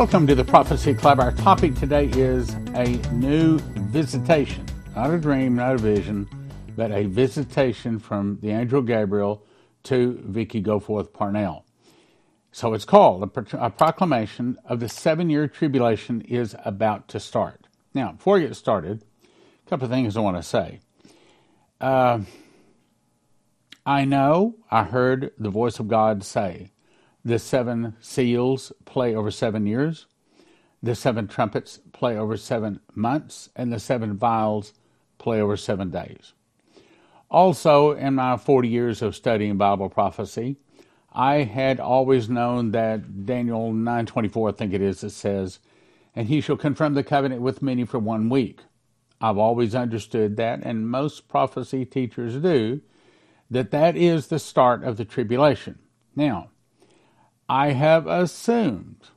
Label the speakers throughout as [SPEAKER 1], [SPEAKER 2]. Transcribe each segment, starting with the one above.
[SPEAKER 1] Welcome to the Prophecy Club. Our topic today is a new visitation. Not a dream, not a vision, but a visitation from the angel Gabriel to Vicki Goforth Parnell. So it's called a, a proclamation of the seven year tribulation is about to start. Now, before we get started, a couple of things I want to say. Uh, I know I heard the voice of God say the seven seals play over seven years, the seven trumpets play over seven months, and the seven vials play over seven days. Also, in my 40 years of studying Bible prophecy, I had always known that Daniel 9:24, I think it is, it says, "And he shall confirm the covenant with many for one week." I've always understood that, and most prophecy teachers do, that that is the start of the tribulation. Now, I have assumed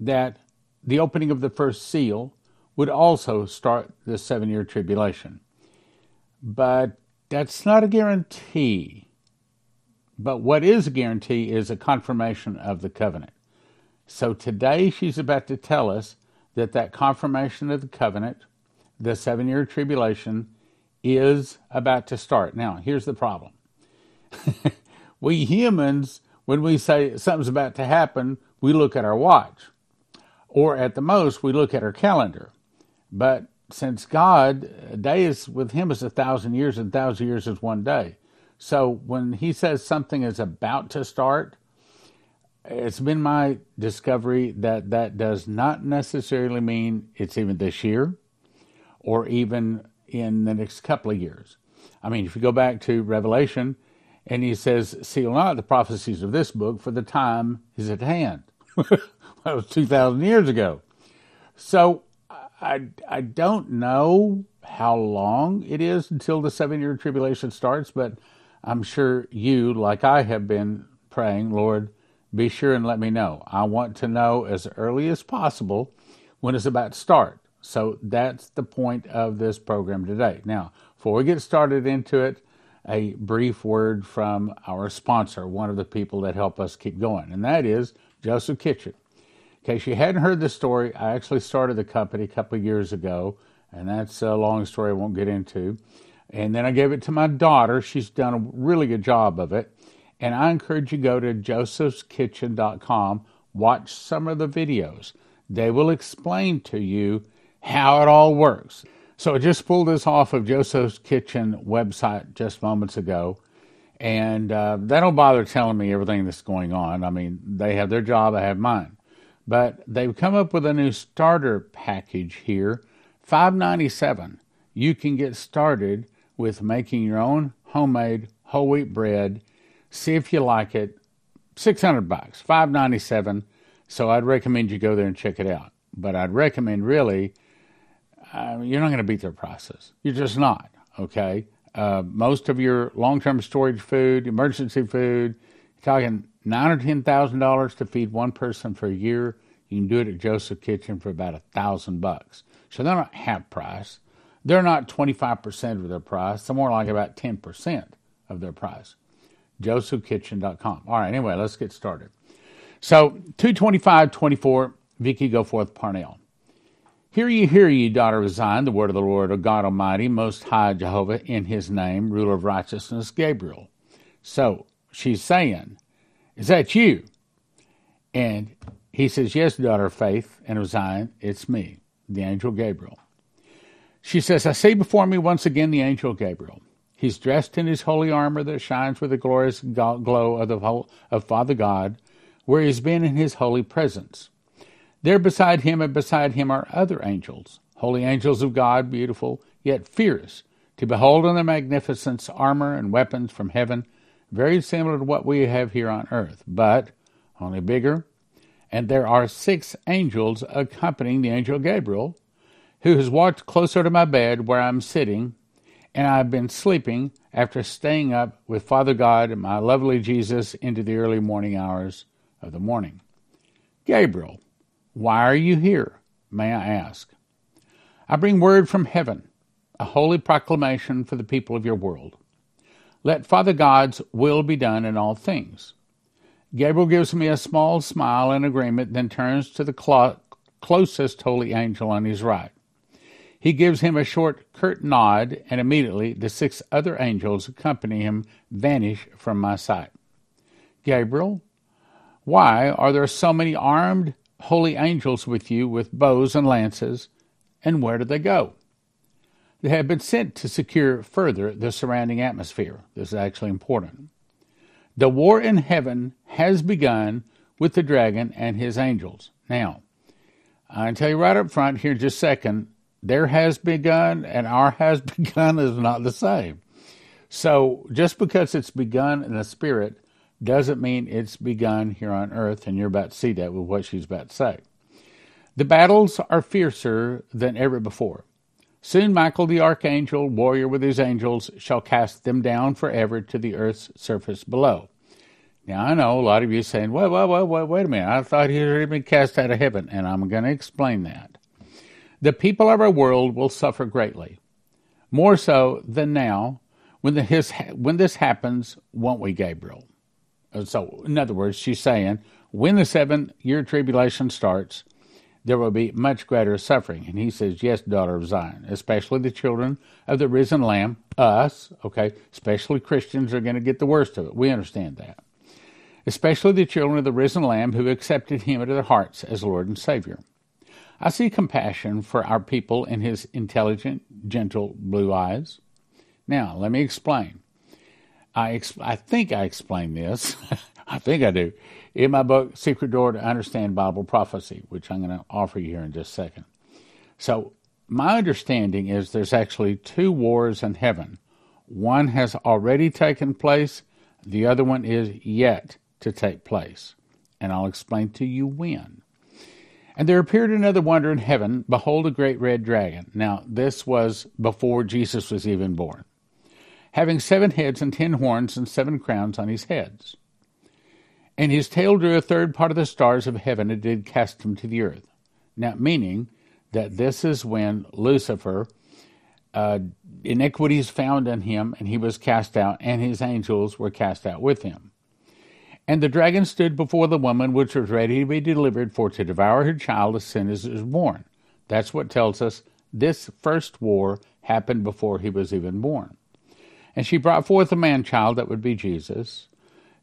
[SPEAKER 1] that the opening of the first seal would also start the seven year tribulation. But that's not a guarantee. But what is a guarantee is a confirmation of the covenant. So today she's about to tell us that that confirmation of the covenant, the seven year tribulation, is about to start. Now, here's the problem we humans when we say something's about to happen, we look at our watch. Or at the most, we look at our calendar. But since God, a day is with Him is a thousand years, and thousand years is one day. So when He says something is about to start, it's been my discovery that that does not necessarily mean it's even this year or even in the next couple of years. I mean, if you go back to Revelation, and he says, Seal not the prophecies of this book, for the time is at hand. that was 2,000 years ago. So I, I don't know how long it is until the seven year tribulation starts, but I'm sure you, like I have been praying, Lord, be sure and let me know. I want to know as early as possible when it's about to start. So that's the point of this program today. Now, before we get started into it, a brief word from our sponsor, one of the people that help us keep going, and that is Joseph Kitchen. In case you hadn't heard the story, I actually started the company a couple of years ago, and that's a long story I won't get into. And then I gave it to my daughter. She's done a really good job of it. And I encourage you to go to josephskitchen.com, watch some of the videos. They will explain to you how it all works. So I just pulled this off of Joseph's Kitchen website just moments ago, and uh, they don't bother telling me everything that's going on. I mean, they have their job, I have mine. But they've come up with a new starter package here, five ninety seven. You can get started with making your own homemade whole wheat bread. See if you like it. Six hundred bucks, five ninety seven. So I'd recommend you go there and check it out. But I'd recommend really uh, you're not going to beat their prices. You're just not. Okay. Uh, most of your long-term storage food, emergency food, you're talking nine or ten thousand dollars to feed one person for a year. You can do it at Joseph Kitchen for about a thousand bucks. So they're not half price. They're not 25% of their price. They're more like about 10% of their price. JosephKitchen.com. All right, anyway, let's get started. So 225.24, Vicki Goforth Parnell. Hear ye, hear ye, daughter of Zion, the word of the Lord, of God Almighty, Most High Jehovah, in his name, ruler of righteousness, Gabriel. So she's saying, Is that you? And he says, Yes, daughter of faith and of Zion, it's me, the angel Gabriel. She says, I see before me once again the angel Gabriel. He's dressed in his holy armor that shines with the glorious glow of, the, of Father God, where he's been in his holy presence. There beside him and beside him are other angels, holy angels of God, beautiful, yet fierce, to behold in their magnificence armor and weapons from heaven, very similar to what we have here on earth, but only bigger. And there are six angels accompanying the angel Gabriel, who has walked closer to my bed where I'm sitting, and I've been sleeping after staying up with Father God and my lovely Jesus into the early morning hours of the morning. Gabriel, why are you here, may I ask? I bring word from heaven, a holy proclamation for the people of your world. Let Father God's will be done in all things. Gabriel gives me a small smile in agreement, then turns to the clo- closest holy angel on his right. He gives him a short, curt nod, and immediately the six other angels accompanying him vanish from my sight. Gabriel, why are there so many armed holy angels with you with bows and lances, and where do they go? They have been sent to secure further the surrounding atmosphere. This is actually important. The war in heaven has begun with the dragon and his angels. Now, I tell you right up front here just a second, there has begun and our has begun is not the same. So just because it's begun in the spirit doesn't mean it's begun here on earth, and you're about to see that with what she's about to say. The battles are fiercer than ever before. Soon Michael the archangel, warrior with his angels, shall cast them down forever to the earth's surface below. Now I know a lot of you saying, "Well, well, well, wait a minute. I thought he had already been cast out of heaven," and I'm going to explain that. The people of our world will suffer greatly, more so than now. When, the, his, when this happens, won't we, Gabriel? So, in other words, she's saying, when the seven year tribulation starts, there will be much greater suffering. And he says, Yes, daughter of Zion, especially the children of the risen Lamb, us, okay, especially Christians are going to get the worst of it. We understand that. Especially the children of the risen Lamb who accepted him into their hearts as Lord and Savior. I see compassion for our people in his intelligent, gentle blue eyes. Now, let me explain. I, ex- I think I explain this. I think I do in my book, Secret Door to Understand Bible Prophecy, which I'm going to offer you here in just a second. So, my understanding is there's actually two wars in heaven. One has already taken place, the other one is yet to take place. And I'll explain to you when. And there appeared another wonder in heaven. Behold, a great red dragon. Now, this was before Jesus was even born, having seven heads and ten horns and seven crowns on his heads. And his tail drew a third part of the stars of heaven and did cast them to the earth. Now, meaning that this is when Lucifer, uh, iniquities found in him, and he was cast out, and his angels were cast out with him. And the dragon stood before the woman which was ready to be delivered for to devour her child as soon as it was born. That's what tells us this first war happened before he was even born. And she brought forth a man child that would be Jesus,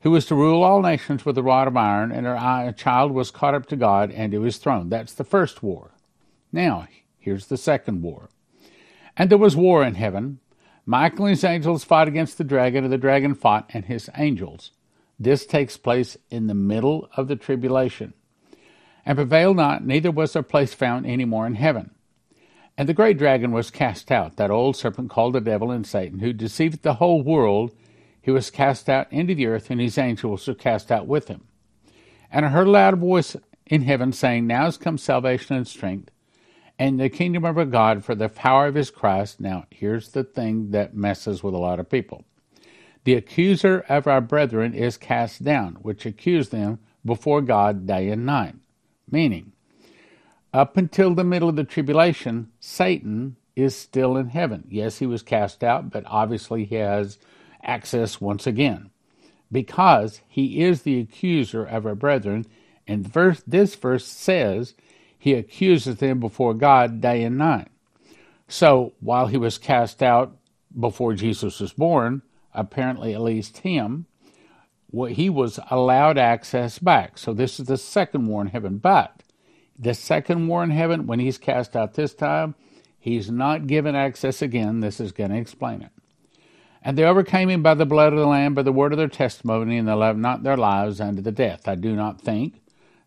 [SPEAKER 1] who was to rule all nations with a rod of iron, and her child was caught up to God and to his throne. That's the first war. Now, here's the second war. And there was war in heaven. Michael and his angels fought against the dragon, and the dragon fought and his angels. This takes place in the middle of the tribulation. And prevailed not, neither was their place found any more in heaven. And the great dragon was cast out, that old serpent called the devil and Satan, who deceived the whole world. He was cast out into the earth, and his angels were cast out with him. And I heard a loud voice in heaven saying, Now has come salvation and strength, and the kingdom of our God for the power of his Christ. Now, here's the thing that messes with a lot of people. The accuser of our brethren is cast down, which accused them before God day and night. Meaning, up until the middle of the tribulation, Satan is still in heaven. Yes, he was cast out, but obviously he has access once again. Because he is the accuser of our brethren, and verse, this verse says he accuses them before God day and night. So while he was cast out before Jesus was born, apparently at least him, he was allowed access back. So this is the second war in heaven. But the second war in heaven, when he's cast out this time, he's not given access again. This is going to explain it. And they overcame him by the blood of the Lamb, by the word of their testimony, and they loved not their lives unto the death. I do not think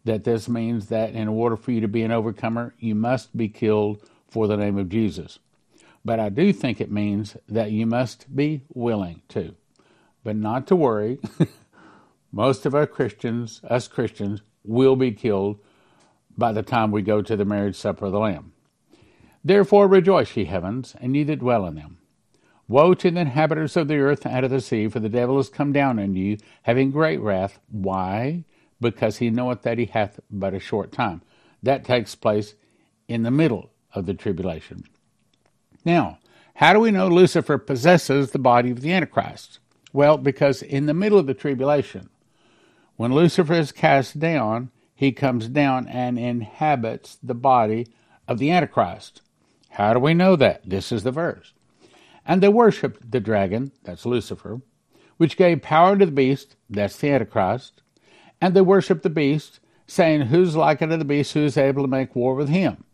[SPEAKER 1] that this means that in order for you to be an overcomer, you must be killed for the name of Jesus. But I do think it means that you must be willing to. But not to worry. Most of our Christians, us Christians, will be killed by the time we go to the marriage supper of the Lamb. Therefore rejoice, ye heavens, and ye that dwell in them. Woe to the inhabitants of the earth and of the sea, for the devil is come down unto you, having great wrath. Why? Because he knoweth that he hath but a short time. That takes place in the middle of the tribulation. Now, how do we know Lucifer possesses the body of the Antichrist? Well, because in the middle of the tribulation, When Lucifer is cast down, he comes down and inhabits the body of the Antichrist. How do we know that? This is the verse. And they worshipped the dragon, that's Lucifer, which gave power to the beast, that's the Antichrist. And they worshipped the beast, saying, Who's like unto the beast who is able to make war with him?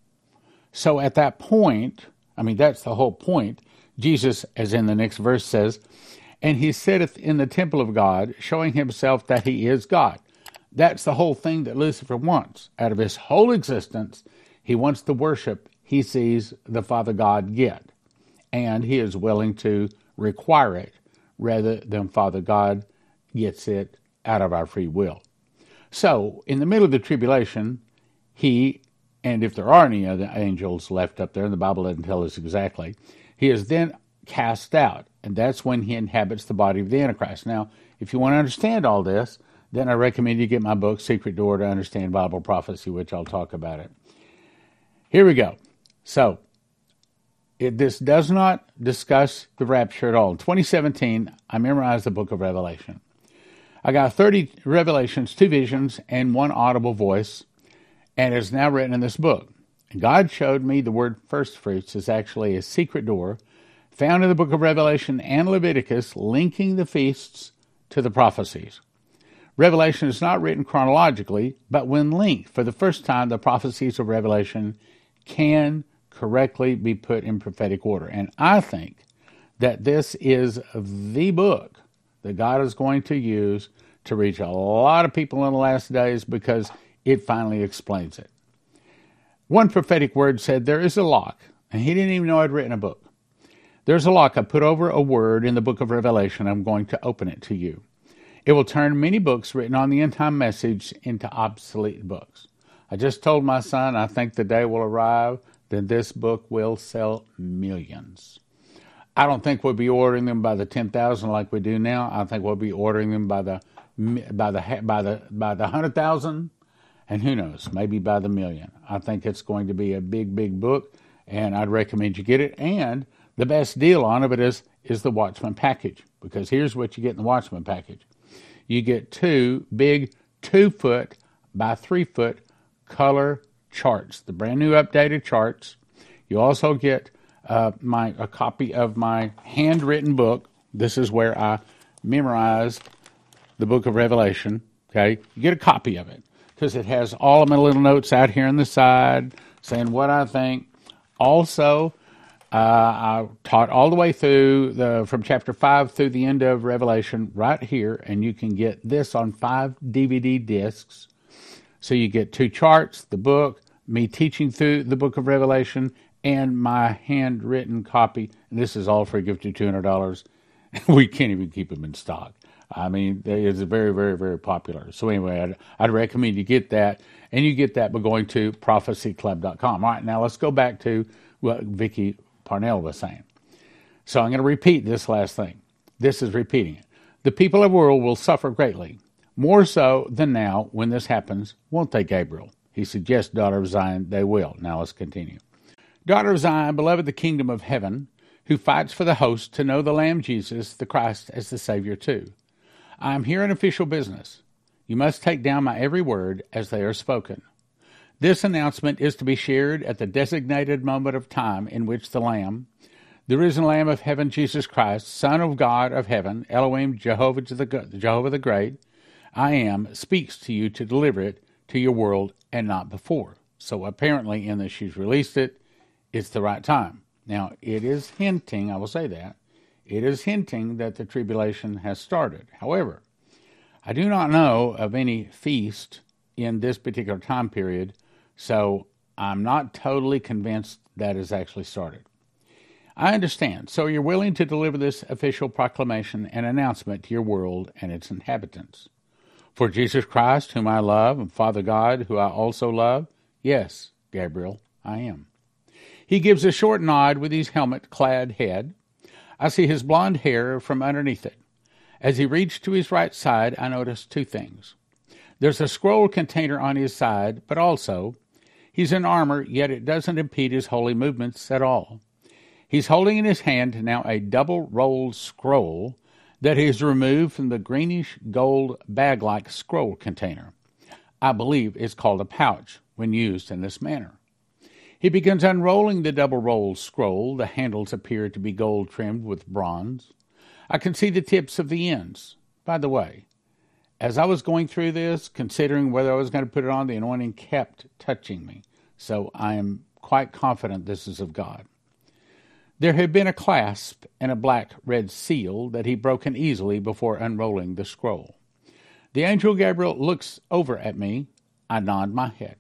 [SPEAKER 1] So at that point, I mean, that's the whole point. Jesus, as in the next verse says, And he sitteth in the temple of God, showing himself that he is God. That's the whole thing that Lucifer wants. Out of his whole existence, he wants the worship he sees the Father God get. And he is willing to require it rather than Father God gets it out of our free will. So, in the middle of the tribulation, he, and if there are any other angels left up there, and the Bible doesn't tell us exactly, he is then cast out, and that's when he inhabits the body of the Antichrist. Now, if you want to understand all this, then I recommend you get my book, Secret Door to Understand Bible Prophecy, which I'll talk about it. Here we go. So, it, this does not discuss the rapture at all. In 2017, I memorized the book of Revelation. I got 30 revelations, two visions, and one audible voice, and it's now written in this book. God showed me the word first fruits is actually a secret door found in the book of Revelation and Leviticus, linking the feasts to the prophecies. Revelation is not written chronologically, but when linked for the first time, the prophecies of Revelation can correctly be put in prophetic order. And I think that this is the book that God is going to use to reach a lot of people in the last days because it finally explains it. One prophetic word said, There is a lock, and he didn't even know I'd written a book. There's a lock I put over a word in the book of Revelation. I'm going to open it to you. It will turn many books written on the end time message into obsolete books. I just told my son I think the day will arrive that this book will sell millions. I don't think we'll be ordering them by the 10,000 like we do now. I think we'll be ordering them by the by the by the by the 100,000 and who knows, maybe by the million. I think it's going to be a big big book and I'd recommend you get it and the best deal on it is is the Watchman package because here's what you get in the Watchman package. You get two big 2 foot by 3 foot color charts, the brand new updated charts. You also get uh, my a copy of my handwritten book. This is where I memorized the book of Revelation. Okay, you get a copy of it because it has all of my little notes out here on the side saying what I think. Also, uh, I taught all the way through the from chapter five through the end of Revelation right here, and you can get this on five DVD discs. So you get two charts, the book, me teaching through the book of Revelation, and my handwritten copy. And this is all for a gift of $200. we can't even keep them in stock. I mean, it's very, very, very popular. So anyway, I'd, I'd, recommend you get that, and you get that by going to prophecyclub.com. All right, now let's go back to what Vicki Parnell was saying. So I'm going to repeat this last thing. This is repeating it. The people of the world will suffer greatly, more so than now when this happens, won't they, Gabriel? He suggests, daughter of Zion, they will. Now let's continue. Daughter of Zion, beloved the kingdom of heaven, who fights for the host to know the Lamb Jesus, the Christ, as the Savior too. I am here in official business. You must take down my every word as they are spoken. This announcement is to be shared at the designated moment of time in which the Lamb, the risen Lamb of heaven, Jesus Christ, Son of God of heaven, Elohim, Jehovah, the, Jehovah the Great, I am, speaks to you to deliver it to your world and not before. So apparently, in that she's released it, it's the right time. Now, it is hinting, I will say that, it is hinting that the tribulation has started. However, I do not know of any feast in this particular time period, so I'm not totally convinced that has actually started. I understand. So you're willing to deliver this official proclamation and announcement to your world and its inhabitants. For Jesus Christ, whom I love, and Father God, who I also love? Yes, Gabriel, I am. He gives a short nod with his helmet clad head. I see his blond hair from underneath it. As he reached to his right side, I notice two things. There's a scroll container on his side, but also, he's in armor, yet it doesn't impede his holy movements at all. He's holding in his hand now a double rolled scroll that is removed from the greenish gold bag like scroll container. I believe it's called a pouch when used in this manner. He begins unrolling the double rolled scroll. The handles appear to be gold trimmed with bronze. I can see the tips of the ends. By the way, as I was going through this, considering whether I was going to put it on, the anointing kept touching me. So I am quite confident this is of God. There had been a clasp and a black red seal that he broken easily before unrolling the scroll. The angel Gabriel looks over at me. I nod my head.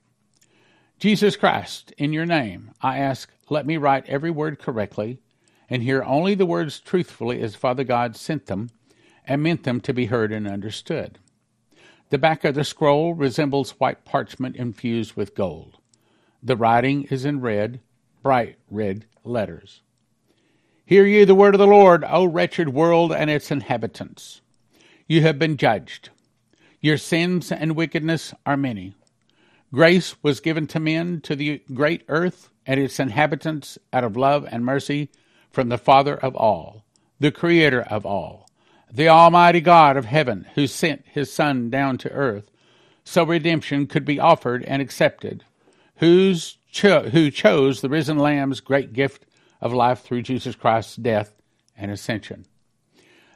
[SPEAKER 1] Jesus Christ, in your name, I ask, let me write every word correctly and hear only the words truthfully as Father God sent them and meant them to be heard and understood. The back of the scroll resembles white parchment infused with gold. The writing is in red, bright red letters. Hear ye the word of the Lord, O wretched world and its inhabitants. You have been judged. Your sins and wickedness are many. Grace was given to men, to the great earth and its inhabitants, out of love and mercy from the Father of all, the Creator of all, the Almighty God of heaven, who sent his Son down to earth so redemption could be offered and accepted, who's cho- who chose the risen Lamb's great gift of life through Jesus Christ's death and ascension.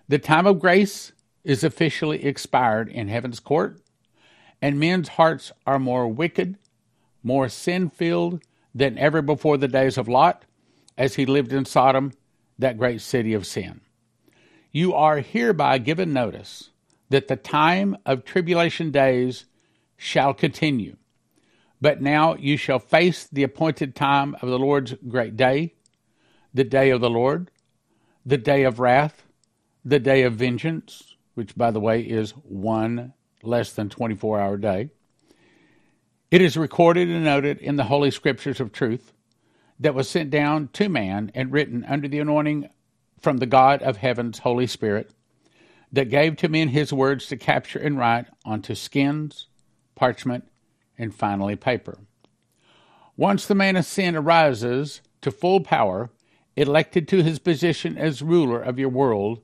[SPEAKER 1] The time of grace is officially expired in heaven's court, and men's hearts are more wicked, more sin filled than ever before the days of Lot, as he lived in Sodom, that great city of sin. You are hereby given notice that the time of tribulation days shall continue. But now you shall face the appointed time of the Lord's great day, the day of the Lord, the day of wrath, the day of vengeance, which, by the way, is one less than 24 hour day. It is recorded and noted in the Holy Scriptures of truth that was sent down to man and written under the anointing from the God of heaven's Holy Spirit that gave to men his words to capture and write onto skins, parchment, and finally paper. Once the man of sin arises to full power, elected to his position as ruler of your world,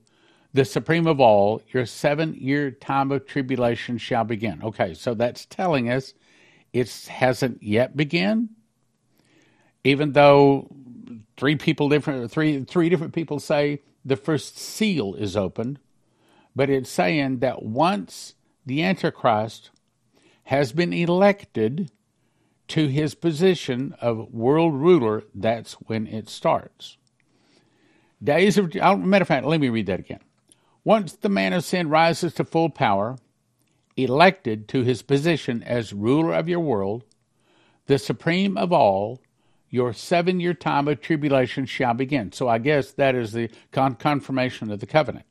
[SPEAKER 1] the supreme of all, your seven year time of tribulation shall begin. Okay, so that's telling us it hasn't yet begun, even though three people different three three different people say the first seal is opened, but it's saying that once the Antichrist has been elected to his position of world ruler, that's when it starts. Days of matter of fact, let me read that again. Once the man of sin rises to full power, elected to his position as ruler of your world, the supreme of all, your seven year time of tribulation shall begin. So I guess that is the con- confirmation of the covenant.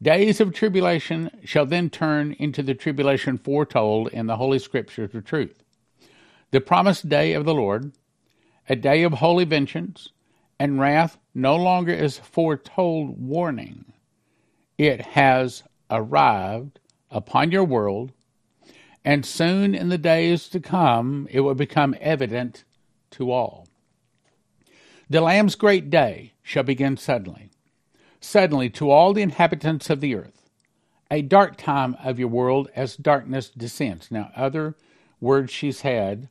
[SPEAKER 1] Days of tribulation shall then turn into the tribulation foretold in the Holy Scriptures of truth. The promised day of the Lord, a day of holy vengeance and wrath, no longer is foretold warning. It has arrived upon your world, and soon in the days to come it will become evident to all. The Lamb's great day shall begin suddenly, suddenly to all the inhabitants of the earth, a dark time of your world as darkness descends. Now, other words she's had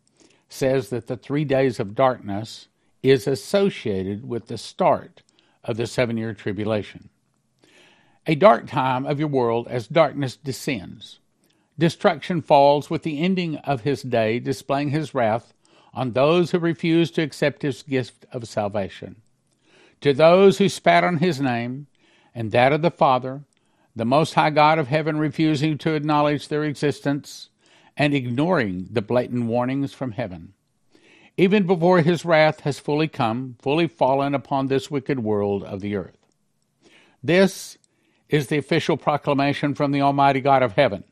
[SPEAKER 1] says that the three days of darkness is associated with the start of the seven year tribulation. A dark time of your world as darkness descends. Destruction falls with the ending of his day, displaying his wrath on those who refuse to accept his gift of salvation. To those who spat on his name and that of the Father, the Most High God of heaven refusing to acknowledge their existence and ignoring the blatant warnings from heaven. Even before his wrath has fully come, fully fallen upon this wicked world of the earth. This is the official proclamation from the Almighty God of heaven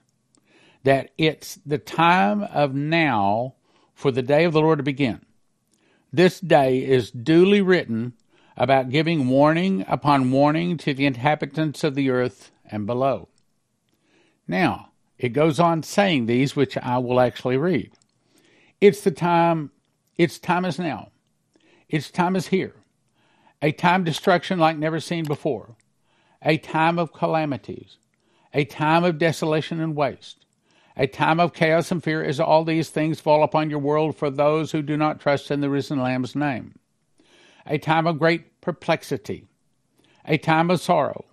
[SPEAKER 1] that it's the time of now for the day of the Lord to begin. This day is duly written about giving warning upon warning to the inhabitants of the earth and below. Now, it goes on saying these, which I will actually read. It's the time, its time is now. Its time is here. A time destruction like never seen before. a time of calamities, a time of desolation and waste, a time of chaos and fear as all these things fall upon your world for those who do not trust in the risen Lamb's name, a time of great perplexity, a time of sorrow,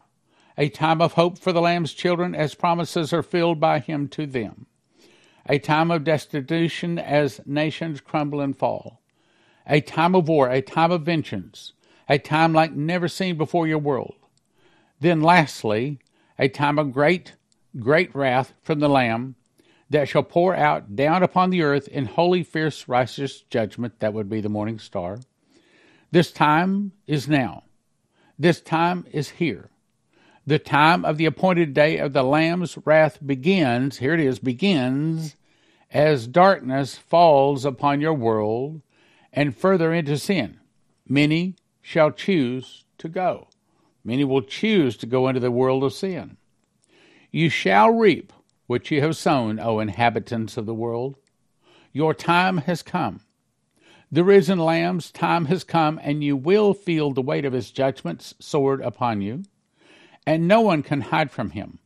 [SPEAKER 1] a time of hope for the Lamb's children as promises are filled by him to them, a time of destitution as nations crumble and fall, a time of war, a time of vengeance, a time like never seen before your world. Then, lastly, a time of great, great wrath from the Lamb that shall pour out down upon the earth in holy, fierce, righteous judgment. That would be the morning star. This time is now. This time is here. The time of the appointed day of the Lamb's wrath begins, here it is, begins as darkness falls upon your world and further into sin. Many shall choose to go. Many will choose to go into the world of sin. You shall reap what you have sown, O inhabitants of the world. Your time has come. The risen Lamb's time has come, and you will feel the weight of his judgments sword upon you and no one can hide from him.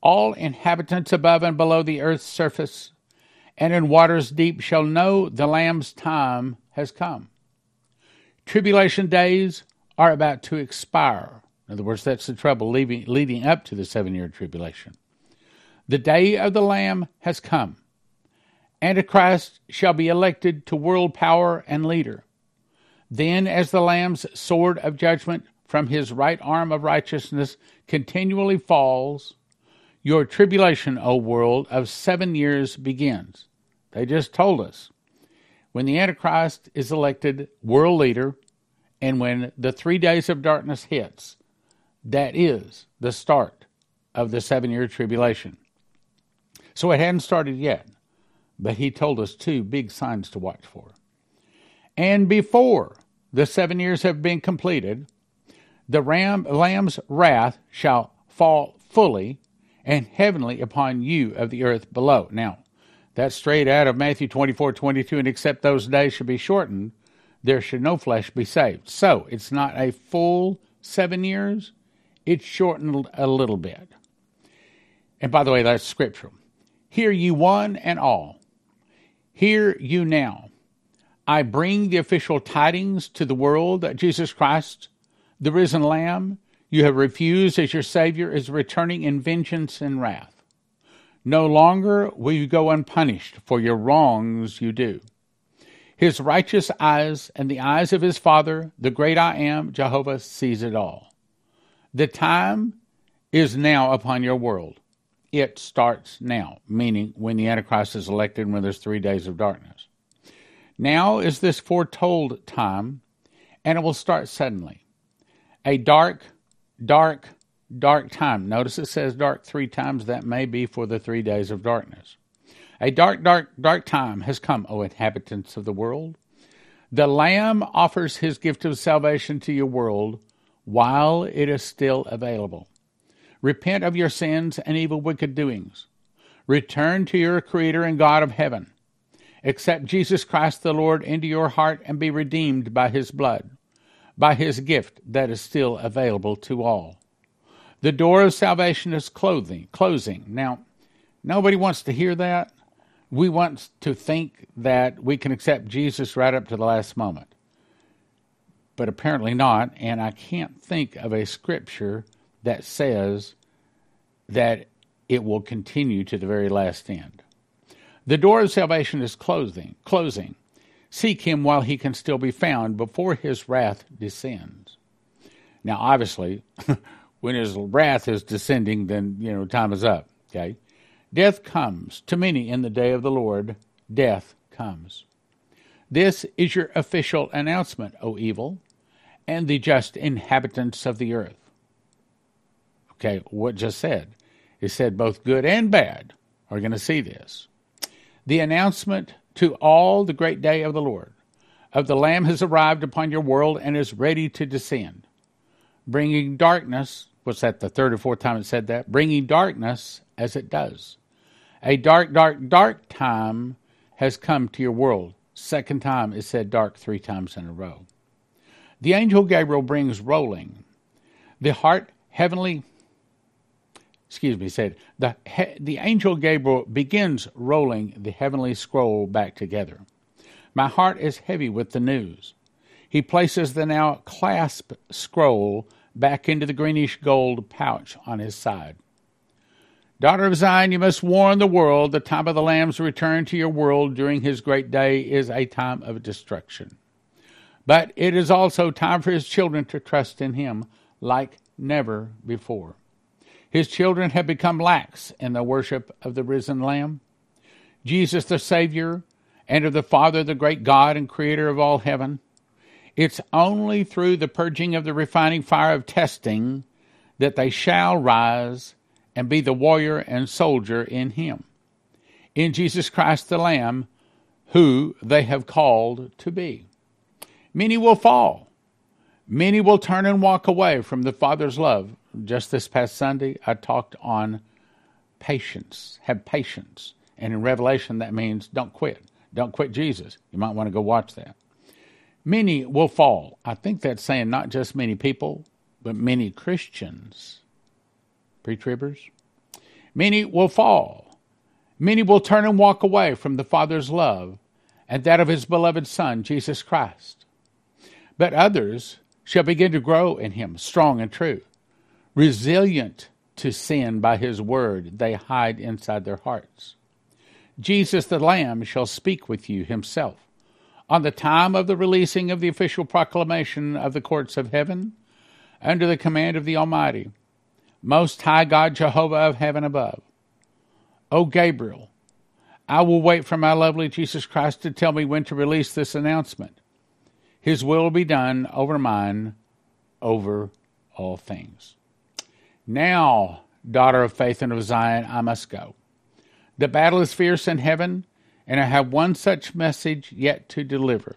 [SPEAKER 1] All inhabitants above and below the earth's surface and in waters deep shall know the Lamb's time has come. Tribulation days are about to expire. In other words, that's the trouble leading, up to the seven year tribulation. The day of the Lamb has come. Antichrist shall be elected to world power and leader. Then, as the Lamb's sword of judgment from his right arm of righteousness continually falls, your tribulation, O world, of seven years begins. They just told us. When the Antichrist is elected world leader, and when the three days of darkness hits, that is the start of the seven year tribulation. So it hadn't started yet, but he told us two big signs to watch for. And before the seven years have been completed, the ram, lamb's wrath shall fall fully and heavenly upon you of the earth below. Now, that's straight out of Matthew 24, 22, and except those days should be shortened, there should no flesh be saved. So it's not a full seven years, it's shortened a little bit. And by the way, that's scriptural. Hear you one and all. Hear you now. I bring the official tidings to the world that Jesus Christ the risen Lamb you have refused as your Savior is returning in vengeance and wrath. No longer will you go unpunished for your wrongs you do. His righteous eyes and the eyes of his Father, the great I am, Jehovah, sees it all. The time is now upon your world. It starts now, meaning when the Antichrist is elected and when there's three days of darkness. Now is this foretold time, and it will start suddenly a dark, dark, dark time. Notice it says dark three times. That may be for the three days of darkness. A dark, dark, dark time has come, O inhabitants of the world. The Lamb offers his gift of salvation to your world while it is still available. Repent of your sins and evil wicked doings. Return to your Creator and God of heaven. Accept Jesus Christ the Lord into your heart and be redeemed by his blood by his gift that is still available to all. The door of salvation is clothing, closing. Now, nobody wants to hear that. We want to think that we can accept Jesus right up to the last moment. But apparently not, and I can't think of a scripture that says that it will continue to the very last end. The door of salvation is closing, closing. Seek him while he can still be found before his wrath descends. Now, obviously, when his wrath is descending, then, you know, time is up. Okay? Death comes to many in the day of the Lord. Death comes. This is your official announcement, O evil, and the just inhabitants of the earth. Okay, what just said? It said both good and bad are going to see this. The announcement to all the great day of the Lord. Of the Lamb has arrived upon your world and is ready to descend, bringing darkness. Was that the third or fourth time it said that? Bringing darkness as it does. A dark, dark, dark time has come to your world. Second time it said dark three times in a row. The angel Gabriel brings rolling the heart heavenly excuse me, said the the angel Gabriel begins rolling the heavenly scroll back together. My heart is heavy with the news. He places the now clasped scroll back into the greenish gold pouch on his side. Daughter of Zion, you must warn the world the time of the Lamb's return to your world during his great day is a time of destruction. But it is also time for his children to trust in him like never before. His children have become lax in the worship of the risen Lamb. Jesus, the Savior, and of the Father, the great God and Creator of all heaven. It's only through the purging of the refining fire of testing that they shall rise and be the warrior and soldier in Him, in Jesus Christ the Lamb, who they have called to be. Many will fall. Many will turn and walk away from the Father's love. Just this past Sunday, I talked on patience. Have patience. And in Revelation, that means don't quit. Don't quit Jesus. You might want to go watch that. Many will fall. I think that's saying not just many people, but many Christians. Pre tribbers. Many will fall. Many will turn and walk away from the Father's love and that of his beloved Son, Jesus Christ. But others shall begin to grow in him, strong and true, resilient to sin by his word they hide inside their hearts. Jesus the Lamb shall speak with you himself. On the time of the releasing of the official proclamation of the courts of heaven, under the command of the Almighty, Most High God Jehovah of heaven above. O Gabriel, I will wait for my lovely Jesus Christ to tell me when to release this announcement. His will be done over mine, over all things. Now, daughter of faith and of Zion, I must go. The battle is fierce in heaven, and I have one such message yet to deliver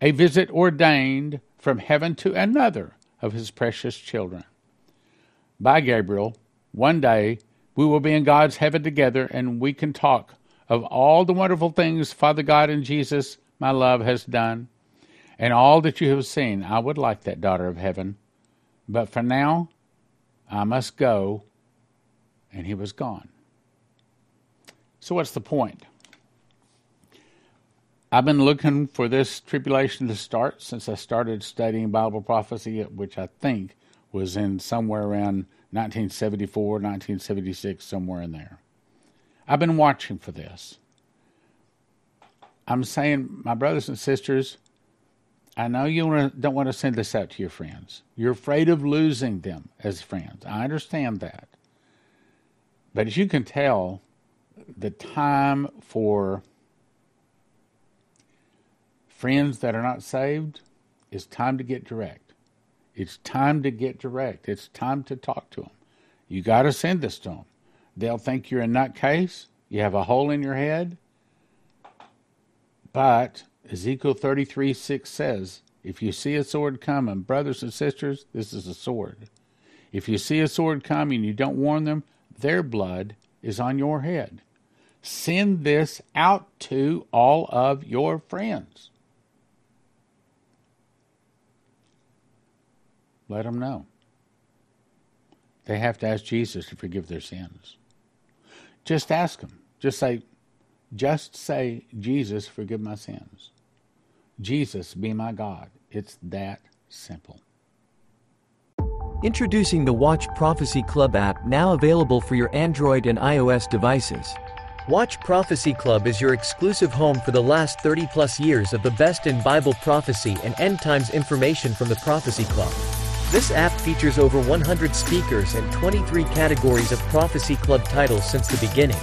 [SPEAKER 1] a visit ordained from heaven to another of his precious children. Bye Gabriel, one day we will be in God's heaven together, and we can talk of all the wonderful things Father God and Jesus, my love, has done, and all that you have seen. I would like that, daughter of heaven. But for now, I must go. And he was gone. So, what's the point? I've been looking for this tribulation to start since I started studying Bible prophecy, which I think was in somewhere around 1974, 1976, somewhere in there. I've been watching for this. I'm saying, my brothers and sisters, I know you don't want to send this out to your friends. You're afraid of losing them as friends. I understand that. But as you can tell, the time for friends that are not saved is time to get direct. It's time to get direct. It's time to talk to them. You got to send this to them. They'll think you're a nutcase. You have a hole in your head. But Ezekiel 33 6 says, If you see a sword coming, brothers and sisters, this is a sword. If you see a sword coming and you don't warn them, their blood is on your head. Send this out to all of your friends. Let them know. They have to ask Jesus to forgive their sins. Just ask them. Just say, just say, Jesus, forgive my sins. Jesus, be my God. It's that simple.
[SPEAKER 2] Introducing the Watch Prophecy Club app now available for your Android and iOS devices. Watch Prophecy Club is your exclusive home for the last 30 plus years of the best in Bible prophecy and end times information from the Prophecy Club. This app features over 100 speakers and 23 categories of Prophecy Club titles since the beginning.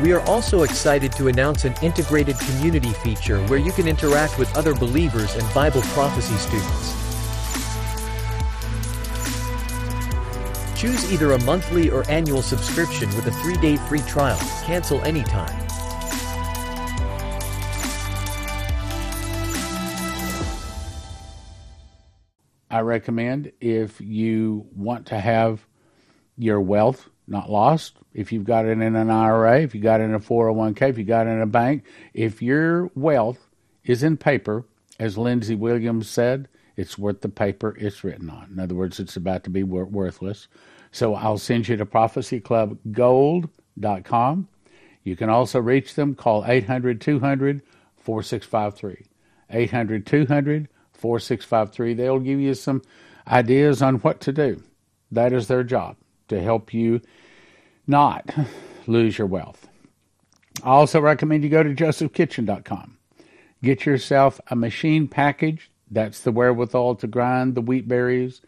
[SPEAKER 2] We are also excited to announce an integrated community feature where you can interact with other believers and Bible prophecy students. Choose either a monthly or annual subscription with a three-day free trial. Cancel anytime.
[SPEAKER 1] I recommend if you want to have your wealth not lost, if you've got it in an IRA, if you got it in a 401k, if you got it in a bank, if your wealth is in paper, as Lindsey Williams said, it's worth the paper it's written on. In other words, it's about to be worthless. So I'll send you to prophecyclubgold.com. You can also reach them. Call 800 200 4653. 800 200 4653. They'll give you some ideas on what to do. That is their job to help you not lose your wealth. I also recommend you go to josephkitchen.com. Get yourself a machine package that's the wherewithal to grind the wheat berries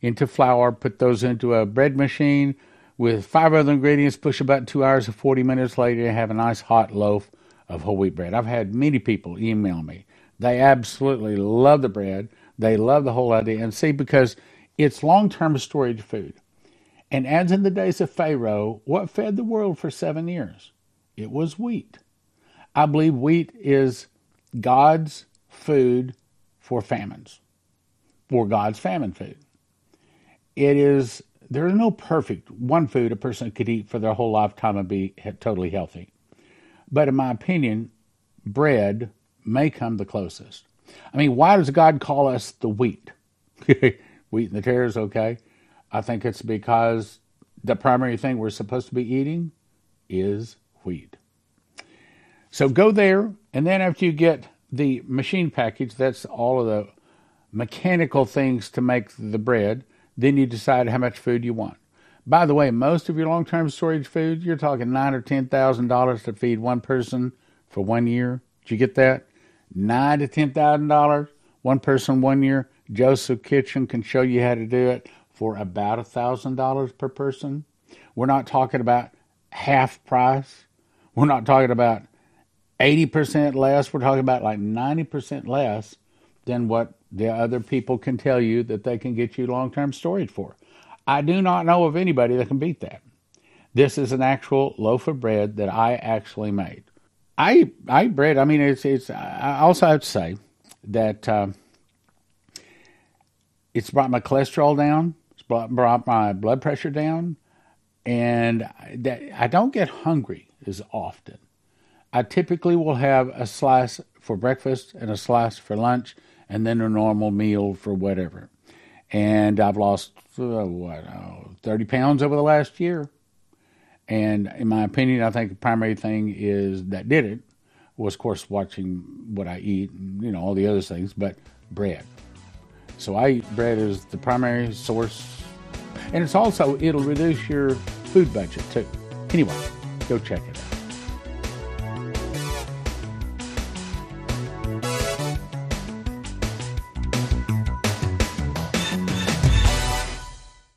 [SPEAKER 1] into flour, put those into a bread machine with five other ingredients, push about two hours or 40 minutes later, have a nice hot loaf of whole wheat bread. I've had many people email me. They absolutely love the bread. They love the whole idea. And see, because it's long term storage food. And as in the days of Pharaoh, what fed the world for seven years? It was wheat. I believe wheat is God's food for famines, for God's famine food. It is, there is no perfect one food a person could eat for their whole lifetime and be totally healthy. But in my opinion, bread may come the closest. I mean, why does God call us the wheat? wheat and the tares, okay? I think it's because the primary thing we're supposed to be eating is wheat. So go there, and then after you get the machine package, that's all of the mechanical things to make the bread. Then you decide how much food you want. By the way, most of your long-term storage food, you're talking nine or ten thousand dollars to feed one person for one year. Did you get that? Nine to ten thousand dollars, one person, one year. Joseph Kitchen can show you how to do it for about a thousand dollars per person. We're not talking about half price. We're not talking about 80% less. We're talking about like 90% less than what the other people can tell you that they can get you long term storage for. I do not know of anybody that can beat that. This is an actual loaf of bread that I actually made. I I eat bread. I mean, it's it's. I also have to say that uh, it's brought my cholesterol down. Brought my blood pressure down, and that I don't get hungry as often. I typically will have a slice for breakfast and a slice for lunch, and then a normal meal for whatever. And I've lost uh, what oh, thirty pounds over the last year. And in my opinion, I think the primary thing is that did it was, of course, watching what I eat, and, you know, all the other things, but bread. So I eat bread as the primary source, and it's also it'll reduce your food budget too. Anyway, go check it out.